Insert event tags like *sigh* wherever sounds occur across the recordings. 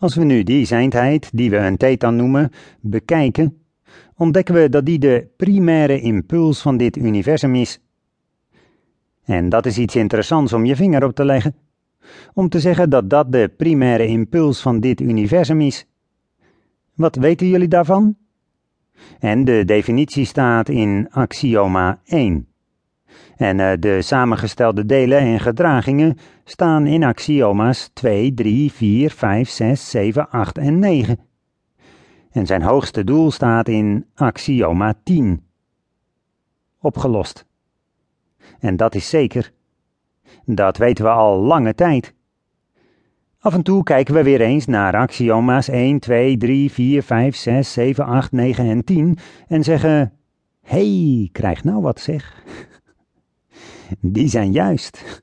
Als we nu die zijndheid, die we een thetan noemen, bekijken, ontdekken we dat die de primaire impuls van dit universum is. En dat is iets interessants om je vinger op te leggen. Om te zeggen dat dat de primaire impuls van dit universum is. Wat weten jullie daarvan? En de definitie staat in axioma 1. En uh, de samengestelde delen en gedragingen staan in axioma's 2, 3, 4, 5, 6, 7, 8 en 9. En zijn hoogste doel staat in axioma 10. Opgelost. En dat is zeker. Dat weten we al lange tijd. Af en toe kijken we weer eens naar axioma's 1, 2, 3, 4, 5, 6, 7, 8, 9 en 10 en zeggen: hey, krijg nou wat zeg. Die zijn juist.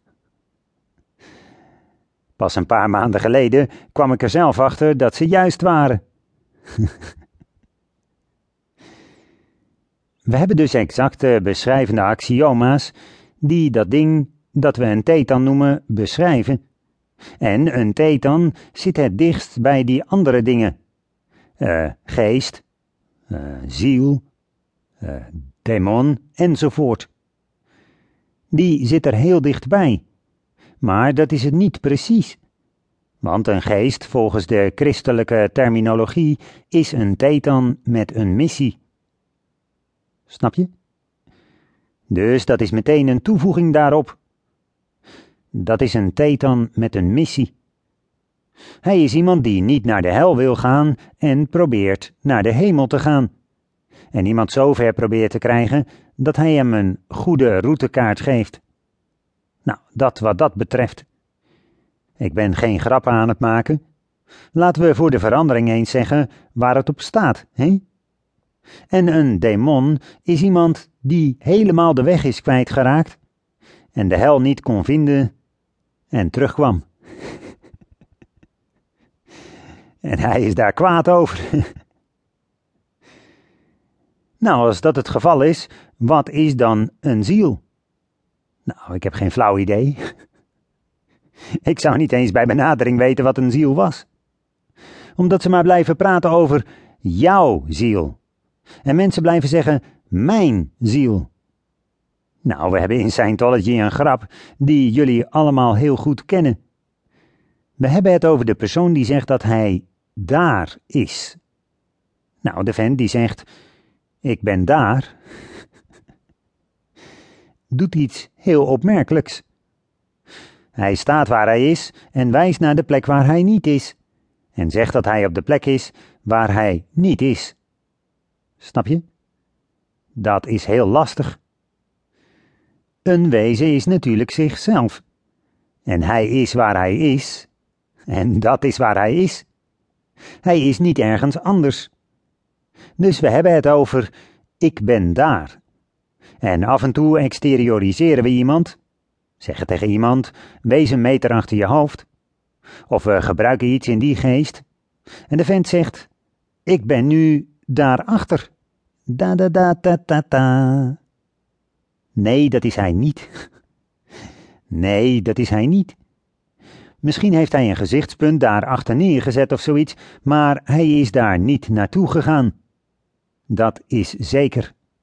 Pas een paar maanden geleden kwam ik er zelf achter dat ze juist waren. *laughs* We hebben dus exacte beschrijvende axioma's die dat ding dat we een thetan noemen beschrijven. En een thetan zit het dichtst bij die andere dingen. Uh, geest, uh, ziel, uh, demon enzovoort. Die zit er heel dichtbij. Maar dat is het niet precies. Want een geest, volgens de christelijke terminologie, is een thetan met een missie. Snap je? Dus dat is meteen een toevoeging daarop. Dat is een thetan met een missie. Hij is iemand die niet naar de hel wil gaan en probeert naar de hemel te gaan. En iemand zo ver probeert te krijgen dat hij hem een goede routekaart geeft. Nou, dat wat dat betreft. Ik ben geen grappen aan het maken. Laten we voor de verandering eens zeggen waar het op staat, hè? En een demon is iemand die helemaal de weg is kwijtgeraakt en de hel niet kon vinden en terugkwam. *laughs* en hij is daar kwaad over. *laughs* nou, als dat het geval is, wat is dan een ziel? Nou, ik heb geen flauw idee. *laughs* ik zou niet eens bij benadering weten wat een ziel was. Omdat ze maar blijven praten over jouw ziel. En mensen blijven zeggen mijn ziel. Nou, we hebben in Scientology een grap die jullie allemaal heel goed kennen. We hebben het over de persoon die zegt dat hij daar is. Nou, de vent die zegt: Ik ben daar, doet iets heel opmerkelijks. Hij staat waar hij is en wijst naar de plek waar hij niet is, en zegt dat hij op de plek is waar hij niet is. Snap je? Dat is heel lastig. Een wezen is natuurlijk zichzelf. En hij is waar hij is. En dat is waar hij is. Hij is niet ergens anders. Dus we hebben het over ik ben daar. En af en toe exterioriseren we iemand. Zeggen tegen iemand: wees een meter achter je hoofd. Of we gebruiken iets in die geest. En de vent zegt: Ik ben nu daarachter. Da da da ta ta ta. Nee, dat is hij niet. *laughs* Nee, dat is hij niet. Misschien heeft hij een gezichtspunt daar achter neergezet of zoiets, maar hij is daar niet naartoe gegaan. Dat is zeker.